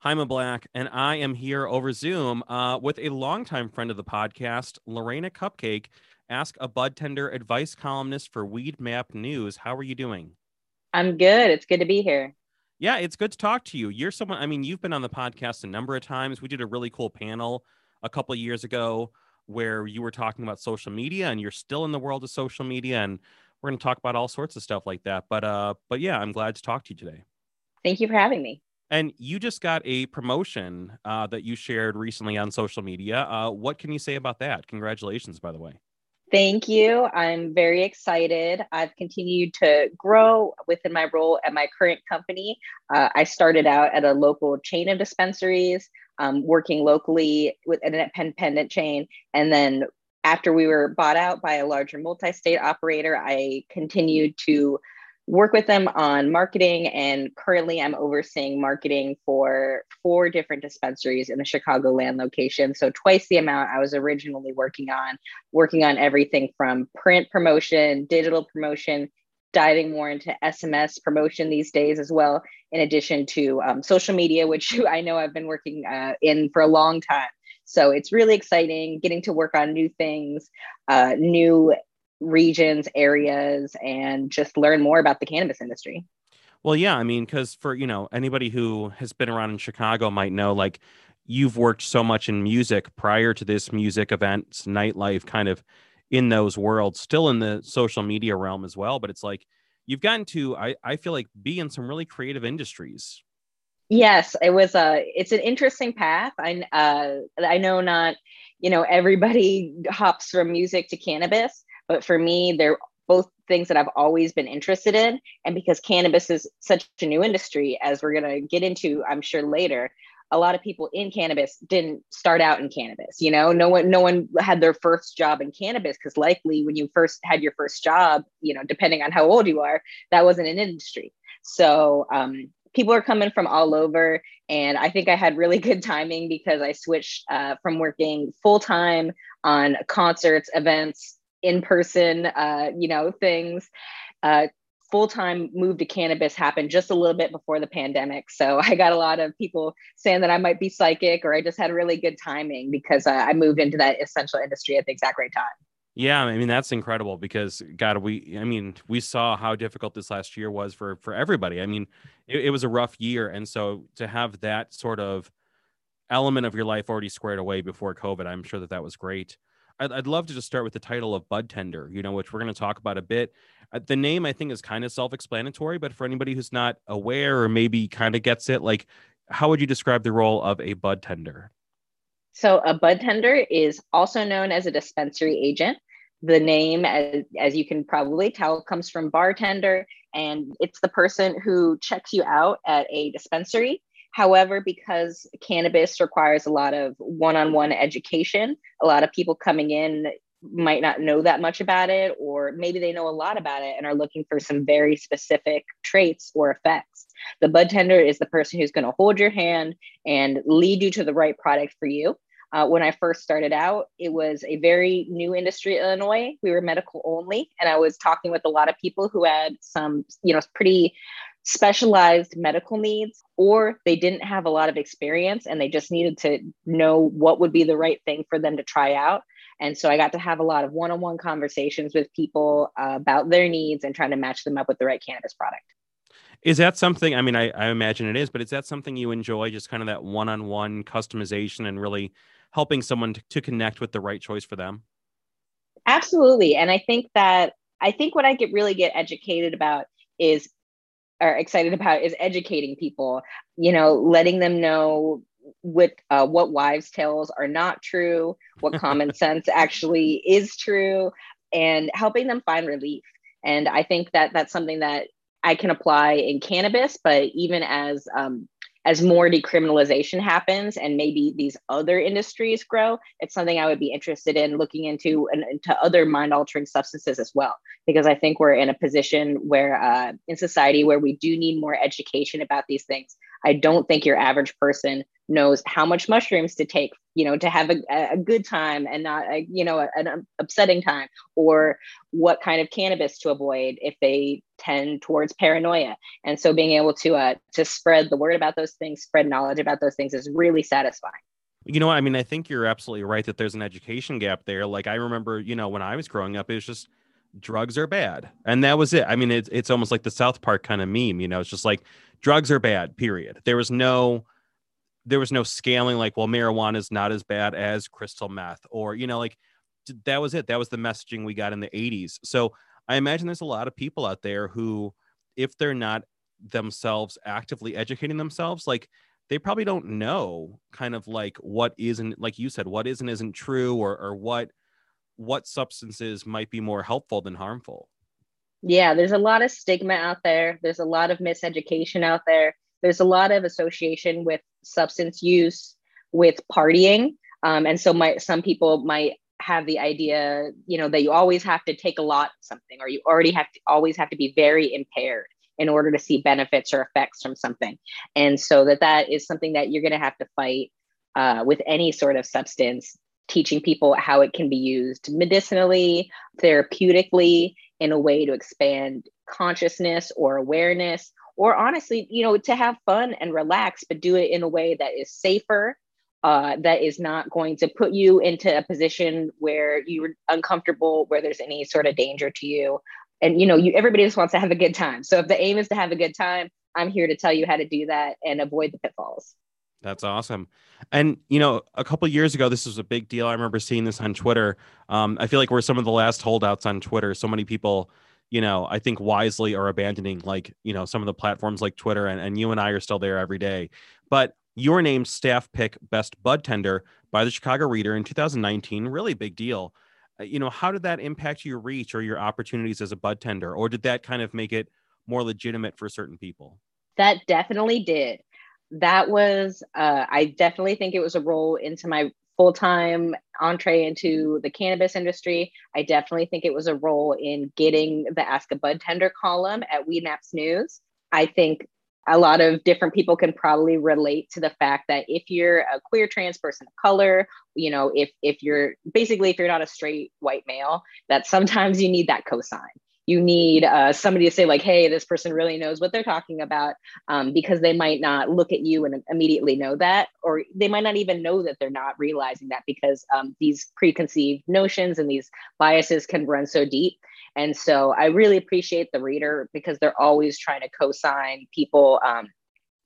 I'm Black, and I am here over Zoom uh, with a longtime friend of the podcast, Lorena Cupcake. Ask a bud tender advice columnist for Weed Map News. How are you doing? I'm good. It's good to be here. Yeah, it's good to talk to you. You're someone, I mean, you've been on the podcast a number of times. We did a really cool panel a couple of years ago where you were talking about social media and you're still in the world of social media and we're going to talk about all sorts of stuff like that. But uh but yeah, I'm glad to talk to you today. Thank you for having me. And you just got a promotion uh, that you shared recently on social media. Uh, what can you say about that? Congratulations, by the way. Thank you. I'm very excited. I've continued to grow within my role at my current company. Uh, I started out at a local chain of dispensaries, um, working locally with an independent chain. And then after we were bought out by a larger multi state operator, I continued to work with them on marketing and currently i'm overseeing marketing for four different dispensaries in the chicagoland location. So twice the amount i was originally working on working on everything from print promotion digital promotion diving more into sms promotion these days as well in addition to um, social media which i know i've been working uh, in for a long time. So it's really exciting getting to work on new things uh, new regions, areas, and just learn more about the cannabis industry. Well, yeah, I mean, because for you know anybody who has been around in Chicago might know, like you've worked so much in music prior to this music events, nightlife, kind of in those worlds, still in the social media realm as well. But it's like you've gotten to, I, I feel like, be in some really creative industries. Yes, it was a. It's an interesting path. I uh, I know not, you know, everybody hops from music to cannabis, but for me, they're both things that I've always been interested in. And because cannabis is such a new industry, as we're going to get into, I'm sure later, a lot of people in cannabis didn't start out in cannabis. You know, no one, no one had their first job in cannabis because likely when you first had your first job, you know, depending on how old you are, that wasn't an industry. So um, people are coming from all over, and I think I had really good timing because I switched uh, from working full time on concerts, events, in person, uh, you know, things. Uh, Full time move to cannabis happened just a little bit before the pandemic. So I got a lot of people saying that I might be psychic or I just had really good timing because uh, I moved into that essential industry at the exact right time. Yeah, I mean that's incredible because God, we I mean we saw how difficult this last year was for for everybody. I mean, it, it was a rough year, and so to have that sort of element of your life already squared away before COVID, I'm sure that that was great. I'd, I'd love to just start with the title of bud tender, you know, which we're going to talk about a bit. Uh, the name I think is kind of self-explanatory, but for anybody who's not aware or maybe kind of gets it, like, how would you describe the role of a bud tender? So a bud tender is also known as a dispensary agent. The name, as, as you can probably tell, comes from bartender, and it's the person who checks you out at a dispensary However, because cannabis requires a lot of one on one education, a lot of people coming in might not know that much about it, or maybe they know a lot about it and are looking for some very specific traits or effects. The bud tender is the person who's going to hold your hand and lead you to the right product for you. Uh, when I first started out, it was a very new industry in Illinois. We were medical only, and I was talking with a lot of people who had some, you know, pretty specialized medical needs or they didn't have a lot of experience and they just needed to know what would be the right thing for them to try out. And so i got to have a lot of one-on-one conversations with people uh, about their needs and trying to match them up with the right cannabis product. Is that something i mean I, I imagine it is but is that something you enjoy just kind of that one-on-one customization and really helping someone to, to connect with the right choice for them? Absolutely. And i think that i think what i get really get educated about is are excited about is educating people you know letting them know what uh, what wives tales are not true what common sense actually is true and helping them find relief. And i think that that's something that i can apply in cannabis but even as um, as more decriminalization happens and maybe these other industries grow, it's something I would be interested in looking into and into other mind altering substances as well. Because I think we're in a position where uh, in society where we do need more education about these things. I don't think your average person knows how much mushrooms to take, you know to have a, a good time and not a, you know an upsetting time or what kind of cannabis to avoid if they tend towards paranoia. And so being able to uh to spread the word about those things spread knowledge about those things is really satisfying. You know i mean i think you're absolutely right that there's an education gap there. Like i remember you know when i was growing up it was just drugs are bad. And that was it. I mean it's, it's almost like the south park kind of meme you know it's just like drugs are bad period. There was no there was no scaling like well marijuana is not as bad as crystal meth or you know like that was it. That was the messaging we got in the 80s so i imagine there's a lot of people out there who if they're not themselves actively educating themselves like they probably don't know kind of like what isn't like you said what isn't isn't true or or what what substances might be more helpful than harmful. Yeah there's a lot of stigma out there. There's a lot of miseducation out there there's a lot of association with substance use with partying. Um, and so my some people might have the idea you know that you always have to take a lot of something or you already have to always have to be very impaired in order to see benefits or effects from something. And so that that is something that you're going to have to fight uh, with any sort of substance teaching people how it can be used medicinally therapeutically in a way to expand consciousness or awareness or honestly, you know, to have fun and relax, but do it in a way that is safer, uh, that is not going to put you into a position where you're uncomfortable, where there's any sort of danger to you. And you know, you everybody just wants to have a good time. So if the aim is to have a good time, I'm here to tell you how to do that and avoid the pitfalls. That's awesome. And you know, a couple years ago, this was a big deal. I remember seeing this on Twitter. Um, I feel like we're some of the last holdouts on Twitter. So many people you know, I think wisely are abandoning like, you know, some of the platforms like Twitter and, and you and I are still there every day. But you were named staff pick best bud tender by the Chicago Reader in 2019. Really big deal. Uh, you know, how did that impact your reach or your opportunities as a bud tender? Or did that kind of make it more legitimate for certain people? That definitely did. That was, uh, I definitely think it was a role into my full time entree into the cannabis industry. I definitely think it was a role in getting the Ask a Bud Tender column at Weedmaps News. I think a lot of different people can probably relate to the fact that if you're a queer trans person of color, you know, if if you're basically if you're not a straight white male, that sometimes you need that cosign you need uh, somebody to say like hey this person really knows what they're talking about um, because they might not look at you and immediately know that or they might not even know that they're not realizing that because um, these preconceived notions and these biases can run so deep. And so i really appreciate the reader because they're always trying to co-sign people um,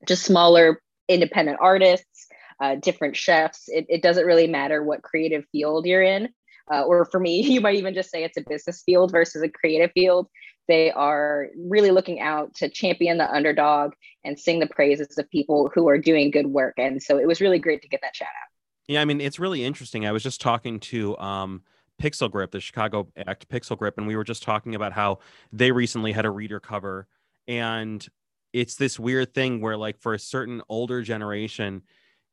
just smaller independent artists uh, different chefs. It, it doesn't really matter what creative field you're in uh, or for me, you might even just say it's a business field versus a creative field. They are really looking out to champion the underdog and sing the praises of people who are doing good work. And so it was really great to get that shout out. Yeah, I mean, it's really interesting. I was just talking to um, Pixel Grip, the Chicago Act Pixel Grip, and we were just talking about how they recently had a reader cover. And it's this weird thing where, like, for a certain older generation,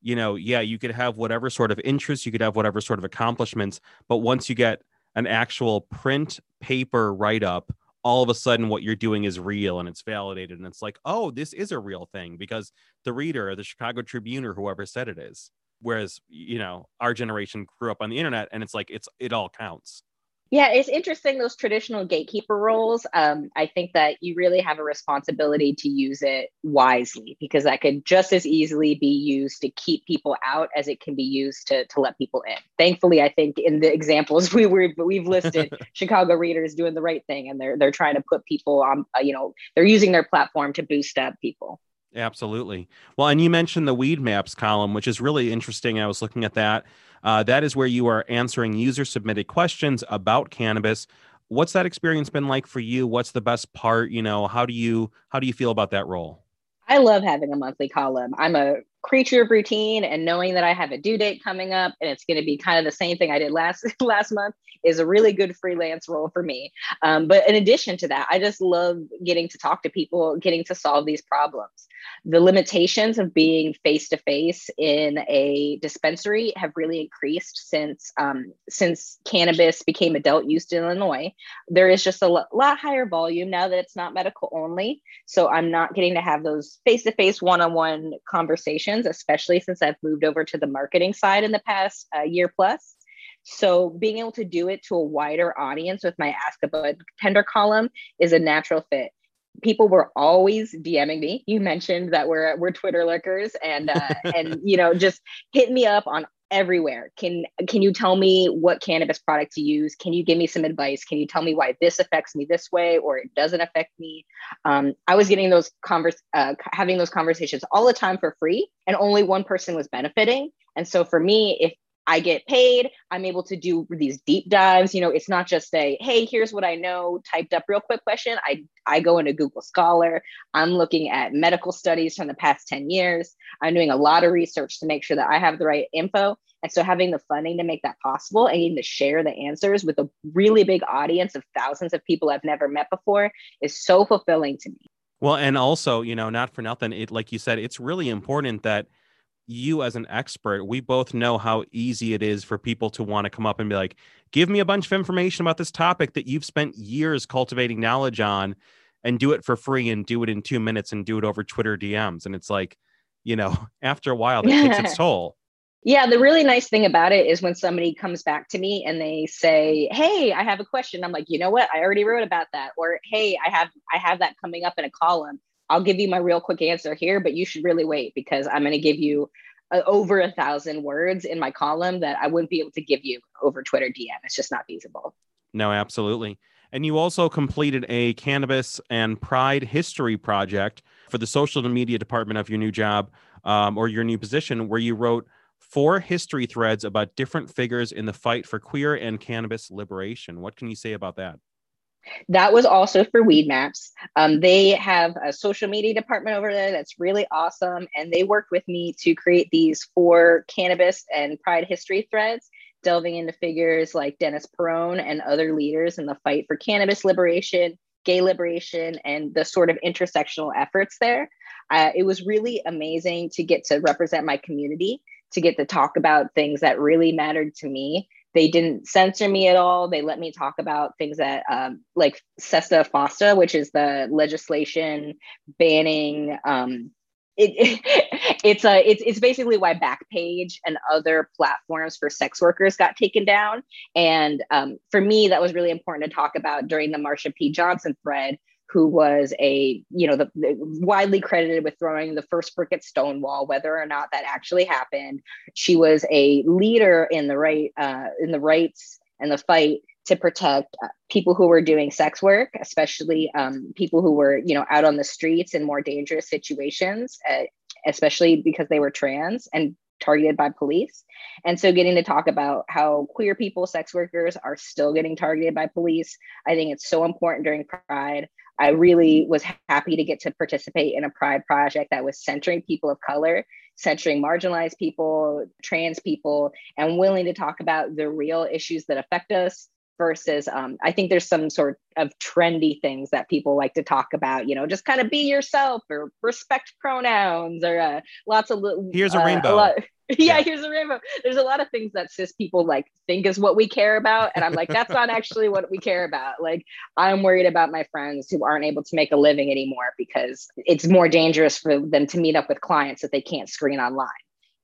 you know, yeah, you could have whatever sort of interests, you could have whatever sort of accomplishments, but once you get an actual print paper write up, all of a sudden what you're doing is real and it's validated and it's like, oh, this is a real thing because the reader or the Chicago Tribune or whoever said it is. Whereas, you know, our generation grew up on the internet and it's like it's it all counts. Yeah, it's interesting those traditional gatekeeper roles. Um, I think that you really have a responsibility to use it wisely because that could just as easily be used to keep people out as it can be used to, to let people in. Thankfully, I think in the examples we were we've listed, Chicago readers doing the right thing and they're they're trying to put people on. Uh, you know, they're using their platform to boost up people. Absolutely. Well, and you mentioned the Weedmaps column, which is really interesting. I was looking at that. Uh, that is where you are answering user submitted questions about cannabis. What's that experience been like for you? What's the best part? You know, how do you how do you feel about that role? I love having a monthly column. I'm a creature of routine and knowing that I have a due date coming up and it's going to be kind of the same thing I did last last month is a really good freelance role for me. Um, but in addition to that, I just love getting to talk to people, getting to solve these problems. The limitations of being face to face in a dispensary have really increased since um, since cannabis became adult use in Illinois. There is just a lot higher volume now that it's not medical only. So I'm not getting to have those face to face one on one conversations, especially since I've moved over to the marketing side in the past uh, year plus. So being able to do it to a wider audience with my Ask a Bud Tender column is a natural fit. People were always DMing me. You mentioned that we're we're Twitter lurkers, and uh, and you know just hit me up on everywhere. Can can you tell me what cannabis product to use? Can you give me some advice? Can you tell me why this affects me this way or it doesn't affect me? Um, I was getting those converse, uh, having those conversations all the time for free, and only one person was benefiting. And so for me, if I get paid. I'm able to do these deep dives. You know, it's not just a, hey, here's what I know, typed up real quick question. I, I go into Google Scholar. I'm looking at medical studies from the past 10 years. I'm doing a lot of research to make sure that I have the right info. And so having the funding to make that possible and even to share the answers with a really big audience of thousands of people I've never met before is so fulfilling to me. Well, and also, you know, not for nothing, it like you said, it's really important that you as an expert, we both know how easy it is for people to want to come up and be like, give me a bunch of information about this topic that you've spent years cultivating knowledge on and do it for free and do it in two minutes and do it over Twitter DMs. And it's like, you know, after a while, that takes its toll. Yeah, the really nice thing about it is when somebody comes back to me and they say, "Hey, I have a question." I'm like, "You know what? I already wrote about that." Or, "Hey, I have I have that coming up in a column." I'll give you my real quick answer here, but you should really wait because I'm going to give you uh, over a thousand words in my column that I wouldn't be able to give you over Twitter DM. It's just not feasible. No, absolutely. And you also completed a cannabis and pride history project for the social media department of your new job um, or your new position, where you wrote four history threads about different figures in the fight for queer and cannabis liberation. What can you say about that? That was also for Weedmaps. Um, they have a social media department over there that's really awesome. And they worked with me to create these four cannabis and pride history threads, delving into figures like Dennis Peron and other leaders in the fight for cannabis liberation, gay liberation, and the sort of intersectional efforts there. Uh, it was really amazing to get to represent my community, to get to talk about things that really mattered to me they didn't censor me at all. They let me talk about things that, um, like SESTA FOSTA, which is the legislation banning. Um, it, it, it's a it's, it's basically why Backpage and other platforms for sex workers got taken down. And um, for me, that was really important to talk about during the Marsha P. Johnson thread who was a you know the, the, widely credited with throwing the first brick at Stonewall, whether or not that actually happened. She was a leader in the right uh, in the rights and the fight to protect uh, people who were doing sex work, especially um, people who were you know out on the streets in more dangerous situations, uh, especially because they were trans and targeted by police. And so getting to talk about how queer people, sex workers are still getting targeted by police, I think it's so important during Pride. I really was happy to get to participate in a Pride project that was centering people of color, centering marginalized people, trans people, and willing to talk about the real issues that affect us versus um, I think there's some sort of trendy things that people like to talk about, you know, just kind of be yourself or respect pronouns or uh, lots of little. Here's a uh, rainbow. A lot, yeah, yeah, here's a rainbow. There's a lot of things that cis people like think is what we care about. And I'm like, that's not actually what we care about. Like, I'm worried about my friends who aren't able to make a living anymore because it's more dangerous for them to meet up with clients that they can't screen online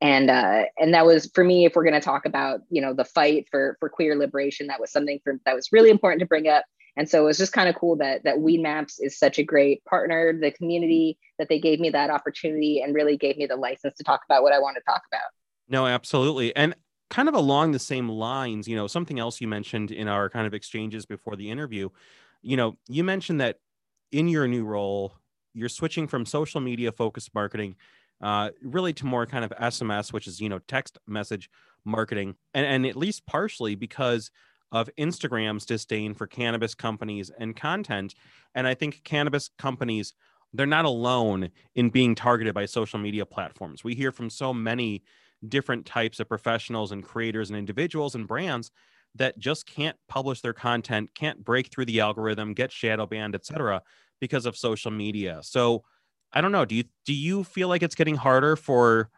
and uh, and that was for me if we're going to talk about you know the fight for for queer liberation that was something for, that was really important to bring up. And so it was just kind of cool that that Weedmaps is such a great partner the community that they gave me that opportunity and really gave me the license to talk about what i want to talk about. No absolutely. And kind of along the same lines you know something else you mentioned in our kind of exchanges before the interview you know you mentioned that in your new role you're switching from social media focused marketing uh, really to more kind of SMS, which is you know text message marketing, and, and at least partially because of Instagram's disdain for cannabis companies and content. And I think cannabis companies they're not alone in being targeted by social media platforms. We hear from so many different types of professionals and creators and individuals and brands that just can't publish their content, can't break through the algorithm, get shadow banned, etc., because of social media. So I don't know. Do you do you feel like it's getting harder for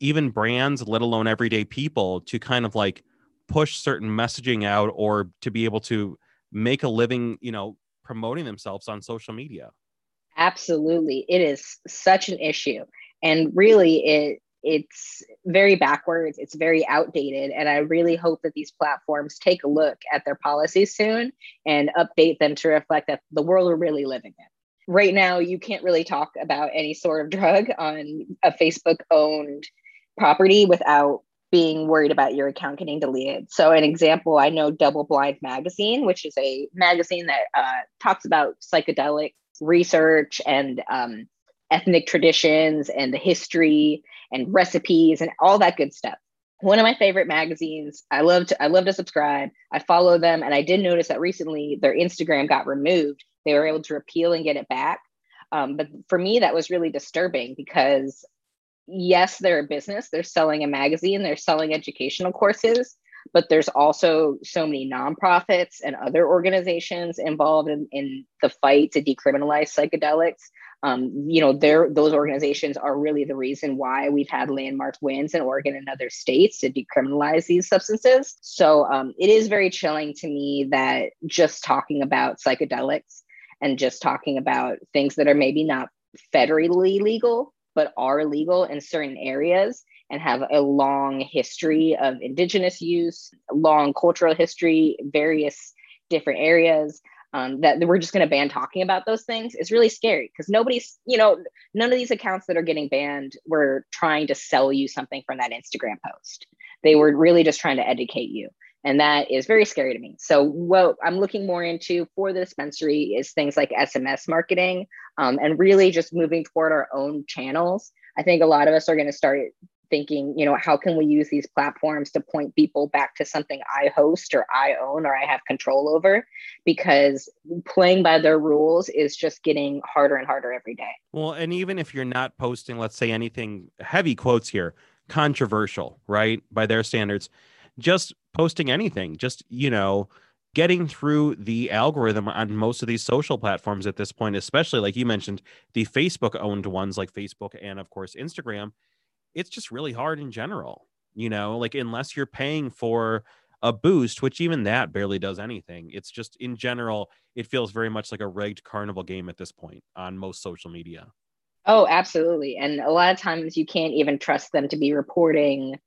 even brands, let alone everyday people, to kind of like push certain messaging out or to be able to make a living, you know, promoting themselves on social media? Absolutely. It is such an issue. And really it it's very backwards, it's very outdated. And I really hope that these platforms take a look at their policies soon and update them to reflect that the world we're really living in right now you can't really talk about any sort of drug on a Facebook owned property without being worried about your account getting deleted. So, an example, I know Double Blind Magazine, which is a magazine that uh, talks about psychedelic research and um, ethnic traditions and the history and recipes and all that good stuff. One of my favorite magazines. I love to I love to subscribe. I follow them, and I did notice that recently their Instagram got removed they were able to repeal and get it back. Um, but for me, that was really disturbing because, yes, they're a business, they're selling a magazine, they're selling educational courses, but there's also so many nonprofits and other organizations involved in, in the fight to decriminalize psychedelics. Um, you know, those organizations are really the reason why we've had landmark wins in Oregon and other states to decriminalize these substances. So um, it is very chilling to me that just talking about psychedelics and just talking about things that are maybe not federally legal, but are legal in certain areas and have a long history of indigenous use, long cultural history, various different areas. Um, that we're just going to ban talking about those things is really scary because nobody's, you know, none of these accounts that are getting banned were trying to sell you something from that Instagram post. They were really just trying to educate you. And that is very scary to me. So, what I'm looking more into for the dispensary is things like SMS marketing um, and really just moving toward our own channels. I think a lot of us are going to start thinking, you know, how can we use these platforms to point people back to something I host or I own or I have control over? Because playing by their rules is just getting harder and harder every day. Well, and even if you're not posting, let's say anything heavy quotes here, controversial, right? By their standards, just posting anything, just, you know, getting through the algorithm on most of these social platforms at this point, especially like you mentioned, the Facebook owned ones like Facebook and, of course, Instagram, it's just really hard in general. You know, like unless you're paying for a boost, which even that barely does anything, it's just in general, it feels very much like a rigged carnival game at this point on most social media. Oh, absolutely. And a lot of times you can't even trust them to be reporting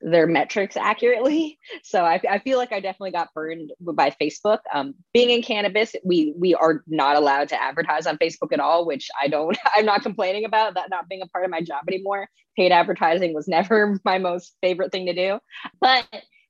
their metrics accurately. So I, I, feel like I definitely got burned by Facebook. Um, being in cannabis, we we are not allowed to advertise on Facebook at all, which I don't. I'm not complaining about that not being a part of my job anymore. Paid advertising was never my most favorite thing to do, but.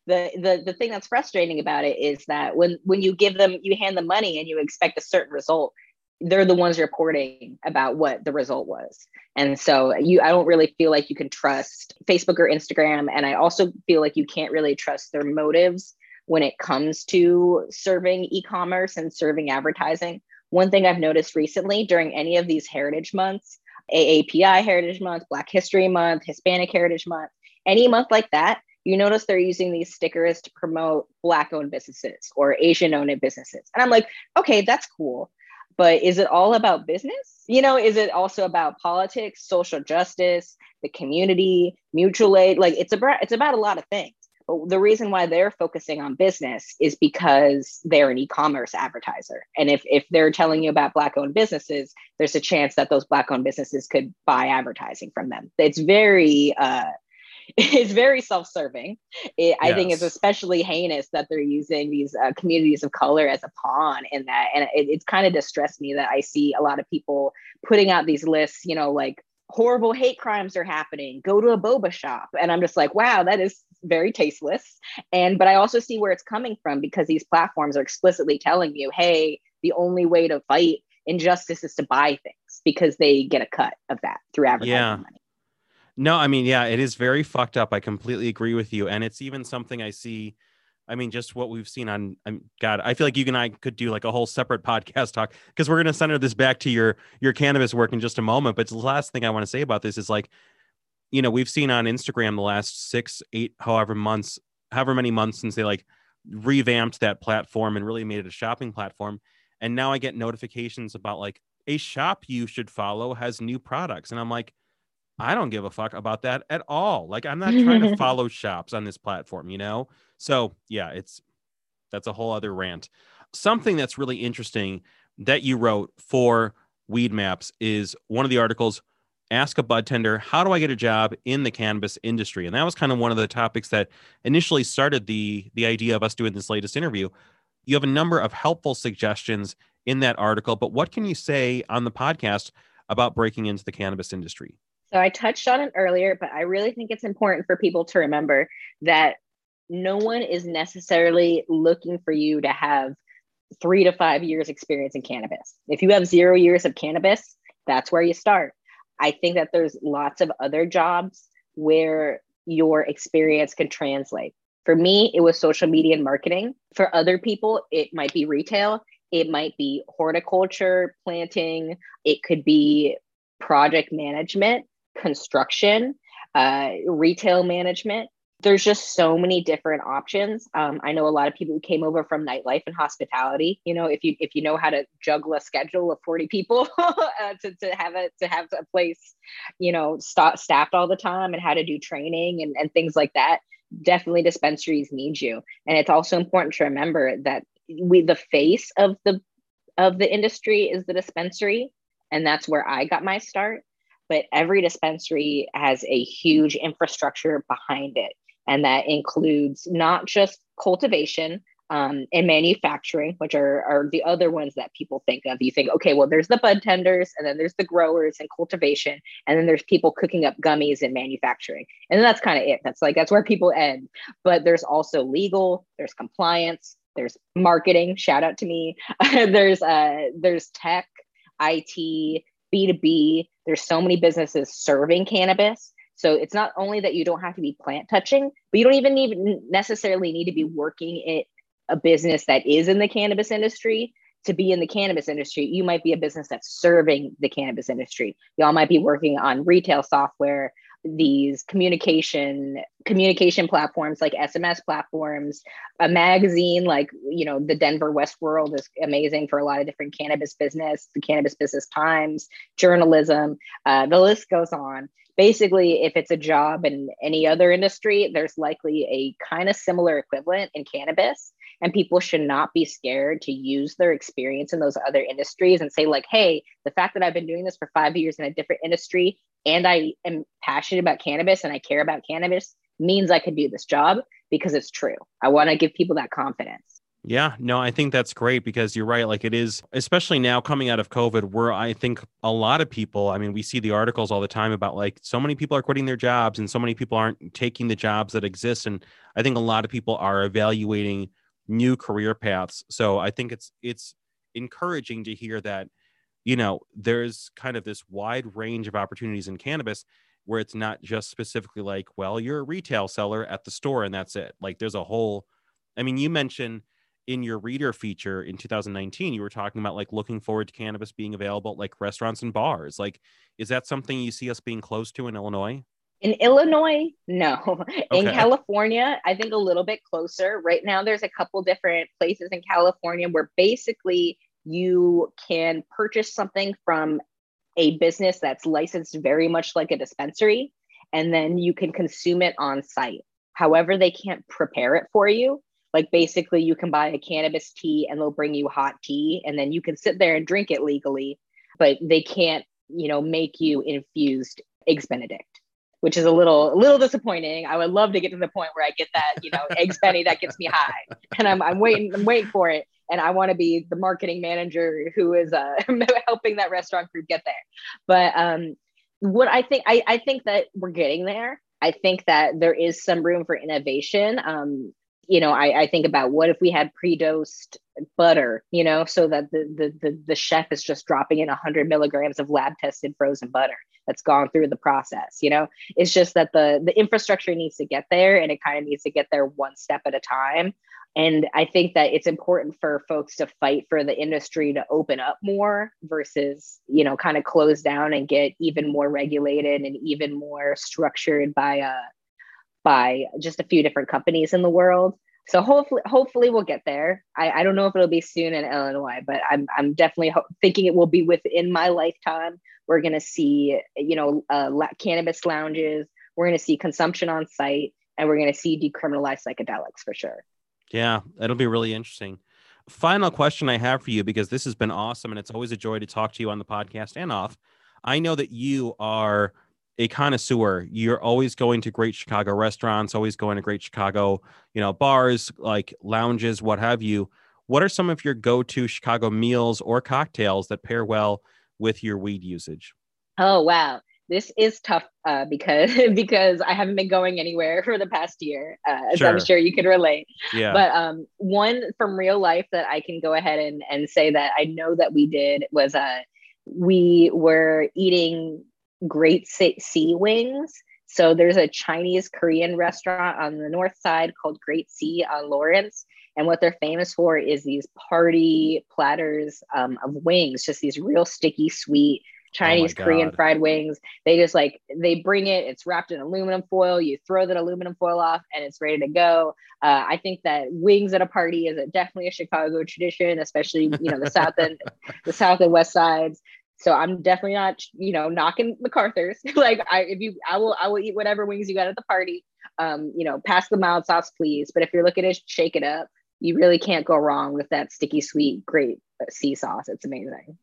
The, the the thing that's frustrating about it is that when when you give them you hand them money and you expect a certain result they're the ones reporting about what the result was. And so you I don't really feel like you can trust Facebook or Instagram and I also feel like you can't really trust their motives when it comes to serving e-commerce and serving advertising. One thing I've noticed recently during any of these heritage months, AAPI Heritage Month, Black History Month, Hispanic Heritage Month, any month like that, you notice they're using these stickers to promote Black owned businesses or Asian owned businesses. And I'm like, okay, that's cool but is it all about business? You know is it also about politics social justice the community mutual aid? Like it's about it's about a lot of things. But the reason why they're focusing on business is because they're an e-commerce advertiser. And if if they're telling you about black owned businesses there's a chance that those black owned businesses could buy advertising from them. It's very uh is very self-serving. It, yes. I think it's especially heinous that they're using these uh, communities of color as a pawn in that, and it, it's kind of distressed me that I see a lot of people putting out these lists. You know, like horrible hate crimes are happening. Go to a boba shop, and I'm just like, wow, that is very tasteless. And but I also see where it's coming from because these platforms are explicitly telling you, hey, the only way to fight injustice is to buy things because they get a cut of that through advertising yeah. money. No, I mean, yeah, it is very fucked up. I completely agree with you. And it's even something I see. I mean, just what we've seen on I'm, God, I feel like you and I could do like a whole separate podcast talk because we're gonna center this back to your your cannabis work in just a moment. But the last thing I want to say about this is like, you know, we've seen on Instagram the last six, eight, however months, however many months since they like revamped that platform and really made it a shopping platform. And now I get notifications about like a shop you should follow has new products. And I'm like, I don't give a fuck about that at all. Like, I'm not trying to follow shops on this platform, you know? So, yeah, it's that's a whole other rant. Something that's really interesting that you wrote for Weedmaps is one of the articles ask a bud tender how do i get a job in the cannabis industry and that was kind of one of the topics that initially started the the idea of us doing this latest interview you have a number of helpful suggestions in that article but what can you say on the podcast about breaking into the cannabis industry so i touched on it earlier but i really think it's important for people to remember that no one is necessarily looking for you to have three to five years experience in cannabis if you have zero years of cannabis that's where you start I think that there's lots of other jobs where your experience can translate. For me, it was social media and marketing. For other people, it might be retail, it might be horticulture, planting, it could be project management, construction, uh, retail management there's just so many different options. Um, I know a lot of people who came over from nightlife and hospitality. You know, if you if you know how to juggle a schedule of 40 people uh, to, to have a to have a place, you know, st- staffed all the time and how to do training and, and things like that, definitely dispensaries need you. And it's also important to remember that we the face of the of the industry is the dispensary, and that's where I got my start but every dispensary has a huge infrastructure behind it and that includes not just cultivation um, and manufacturing, which are, are the other ones that people think of. You think, okay, well, there's the bud tenders, and then there's the growers and cultivation, and then there's people cooking up gummies and manufacturing, and that's kind of it. That's like that's where people end. But there's also legal, there's compliance, there's marketing. Shout out to me. there's uh, there's tech, IT, B two B. There's so many businesses serving cannabis so it's not only that you don't have to be plant touching, but you don't even need necessarily need to be working at a business that is in the cannabis industry to be in the cannabis industry. You might be a business that's serving the cannabis industry. Y'all might be working on retail software, these communication communication platforms like SMS platforms, a magazine like you know the Denver Westword is amazing for a lot of different cannabis business, the Cannabis Business Times, journalism. Uh, the list goes on basically if it's a job in any other industry there's likely a kind of similar equivalent in cannabis and people should not be scared to use their experience in those other industries and say like hey the fact that i've been doing this for five years in a different industry and i am passionate about cannabis and i care about cannabis means i could do this job because it's true i want to give people that confidence yeah, no, I think that's great because you're right. Like it is, especially now coming out of COVID, where I think a lot of people, I mean, we see the articles all the time about like so many people are quitting their jobs and so many people aren't taking the jobs that exist. And I think a lot of people are evaluating new career paths. So I think it's, it's encouraging to hear that, you know, there's kind of this wide range of opportunities in cannabis where it's not just specifically like, well, you're a retail seller at the store and that's it. Like there's a whole, I mean, you mentioned, in your reader feature in 2019 you were talking about like looking forward to cannabis being available at, like restaurants and bars like is that something you see us being close to in illinois in illinois no. Okay. in california i think a little bit closer. Right now there's a couple different places in california where basically you can purchase something from a business that's licensed very much like a dispensary and then you can consume it on site. However they can't prepare it for you. Like basically, you can buy a cannabis tea and they'll bring you hot tea, and then you can sit there and drink it legally, but they can't, you know, make you infused eggs Benedict, which is a little a little disappointing. I would love to get to the point where I get that, you know, eggs Benny that gets me high, and I'm I'm waiting I'm waiting for it, and I want to be the marketing manager who is uh, helping that restaurant group get there. But um, what I think I I think that we're getting there. I think that there is some room for innovation. Um, you know, I, I think about what if we had pre-dosed butter, you know, so that the, the the the chef is just dropping in 100 milligrams of lab tested frozen butter that's gone through the process. You know, it's just that the the infrastructure needs to get there, and it kind of needs to get there one step at a time. And I think that it's important for folks to fight for the industry to open up more versus, you know, kind of close down and get even more regulated and even more structured by a uh, by just a few different companies in the world. So hopefully hopefully we'll get there. I, I don't know if it'll be soon in illinois but i'm, I'm definitely ho- thinking it will be within my lifetime. We're going to see you know uh, cannabis lounges. We're going to see consumption on site and we're going to see decriminalized psychedelics for sure. Yeah it'll be really interesting. Final question i have for you because this has been awesome and it's always a joy to talk to you on the podcast and off. I know that you are a connoisseur, you're always going to great Chicago restaurants, always going to great Chicago, you know, bars, like lounges, what have you. What are some of your go-to Chicago meals or cocktails that pair well with your weed usage? Oh wow, this is tough uh, because because I haven't been going anywhere for the past year, uh, as sure. I'm sure you can relate. Yeah. But um, one from real life that I can go ahead and and say that I know that we did was uh, we were eating Great Sea Wings. So there's a Chinese Korean restaurant on the north side called Great Sea on Lawrence. And what they're famous for is these party platters um, of wings, just these real sticky, sweet Chinese oh Korean fried wings. They just like they bring it. It's wrapped in aluminum foil. You throw that aluminum foil off, and it's ready to go. Uh, I think that wings at a party is a, definitely a Chicago tradition, especially you know the south and the south and west sides. So I'm definitely not, you know, knocking MacArthur's. like I if you I will I will eat whatever wings you got at the party. Um, you know, pass the mild sauce, please. But if you're looking to shake it up, you really can't go wrong with that sticky sweet, great uh, sea sauce. It's amazing.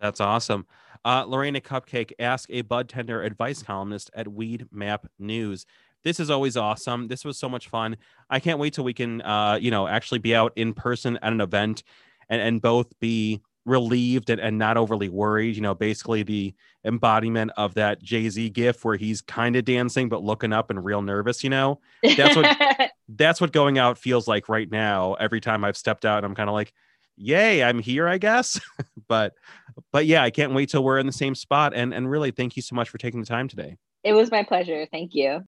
That's awesome. Uh, Lorena Cupcake, ask a bud tender advice columnist at Weed Map News. This is always awesome. This was so much fun. I can't wait till we can, uh, you know, actually be out in person at an event and, and both be relieved and, and not overly worried. You know, basically the embodiment of that Jay Z gif where he's kind of dancing but looking up and real nervous. You know, that's what that's what going out feels like right now. Every time I've stepped out, I'm kind of like, "Yay, I'm here!" I guess. but but yeah, I can't wait till we're in the same spot. And and really, thank you so much for taking the time today. It was my pleasure. Thank you.